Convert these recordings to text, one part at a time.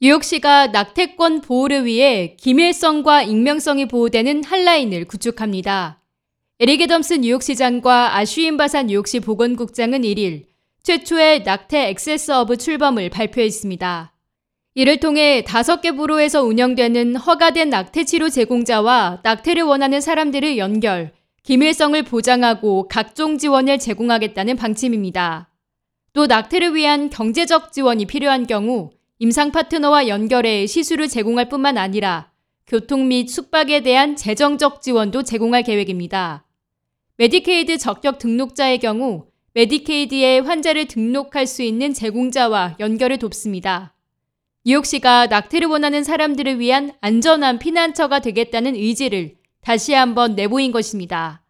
뉴욕시가 낙태권 보호를 위해 기밀성과 익명성이 보호되는 한라인을 구축합니다. 에릭 애덤스 뉴욕시장과 아슈인 바사 뉴욕시 보건국장은 1일 최초의 낙태 액세스어브 출범을 발표했습니다. 이를 통해 5개 부로에서 운영되는 허가된 낙태 치료 제공자와 낙태를 원하는 사람들을 연결, 기밀성을 보장하고 각종 지원을 제공하겠다는 방침입니다. 또 낙태를 위한 경제적 지원이 필요한 경우 임상 파트너와 연결해 시술을 제공할 뿐만 아니라 교통 및 숙박에 대한 재정적 지원도 제공할 계획입니다. 메디케이드 적격 등록자의 경우 메디케이드에 환자를 등록할 수 있는 제공자와 연결을 돕습니다. 뉴욕시가 낙태를 원하는 사람들을 위한 안전한 피난처가 되겠다는 의지를 다시 한번 내보인 것입니다.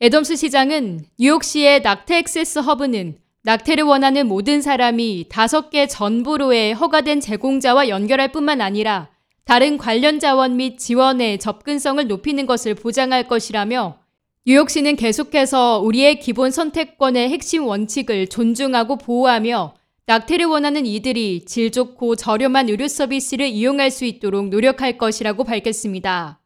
애덤스 시장은 뉴욕시의 낙태 액세스 허브는 낙태를 원하는 모든 사람이 다섯 개 전부로의 허가된 제공자와 연결할 뿐만 아니라 다른 관련 자원 및 지원의 접근성을 높이는 것을 보장할 것이라며 뉴욕시는 계속해서 우리의 기본 선택권의 핵심 원칙을 존중하고 보호하며 낙태를 원하는 이들이 질 좋고 저렴한 의료 서비스를 이용할 수 있도록 노력할 것이라고 밝혔습니다.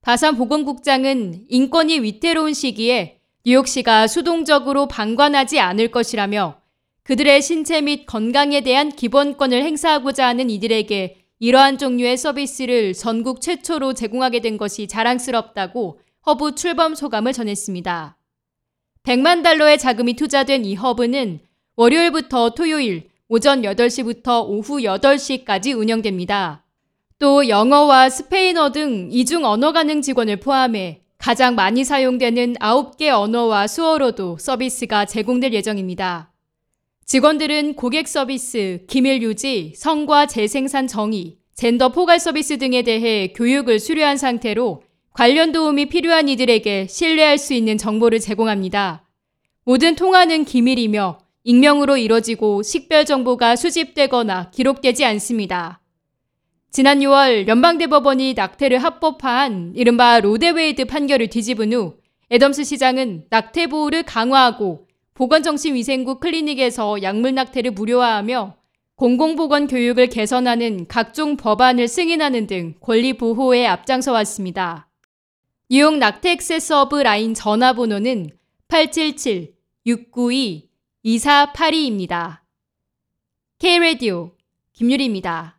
바산 보건국장은 인권이 위태로운 시기에 뉴욕시가 수동적으로 방관하지 않을 것이라며 그들의 신체 및 건강에 대한 기본권을 행사하고자 하는 이들에게 이러한 종류의 서비스를 전국 최초로 제공하게 된 것이 자랑스럽다고 허브 출범 소감을 전했습니다. 100만 달러의 자금이 투자된 이 허브는 월요일부터 토요일 오전 8시부터 오후 8시까지 운영됩니다. 또 영어와 스페인어 등 이중 언어 가능 직원을 포함해 가장 많이 사용되는 9개 언어와 수어로도 서비스가 제공될 예정입니다. 직원들은 고객 서비스, 기밀 유지, 성과 재생산 정의, 젠더 포괄 서비스 등에 대해 교육을 수료한 상태로 관련 도움이 필요한 이들에게 신뢰할 수 있는 정보를 제공합니다. 모든 통화는 기밀이며 익명으로 이뤄지고 식별 정보가 수집되거나 기록되지 않습니다. 지난 6월 연방대법원이 낙태를 합법화한 이른바 로 대 웨이드 판결을 뒤집은 후 애덤스 시장은 낙태 보호를 강화하고 보건정신위생국 클리닉에서 약물 낙태를 무료화하며 공공보건 교육을 개선하는 각종 법안을 승인하는 등 권리 보호에 앞장서 왔습니다. 뉴욕 낙태 액세스 허브 라인 전화번호는 877-692-2482입니다. K-라디오 김유리입니다.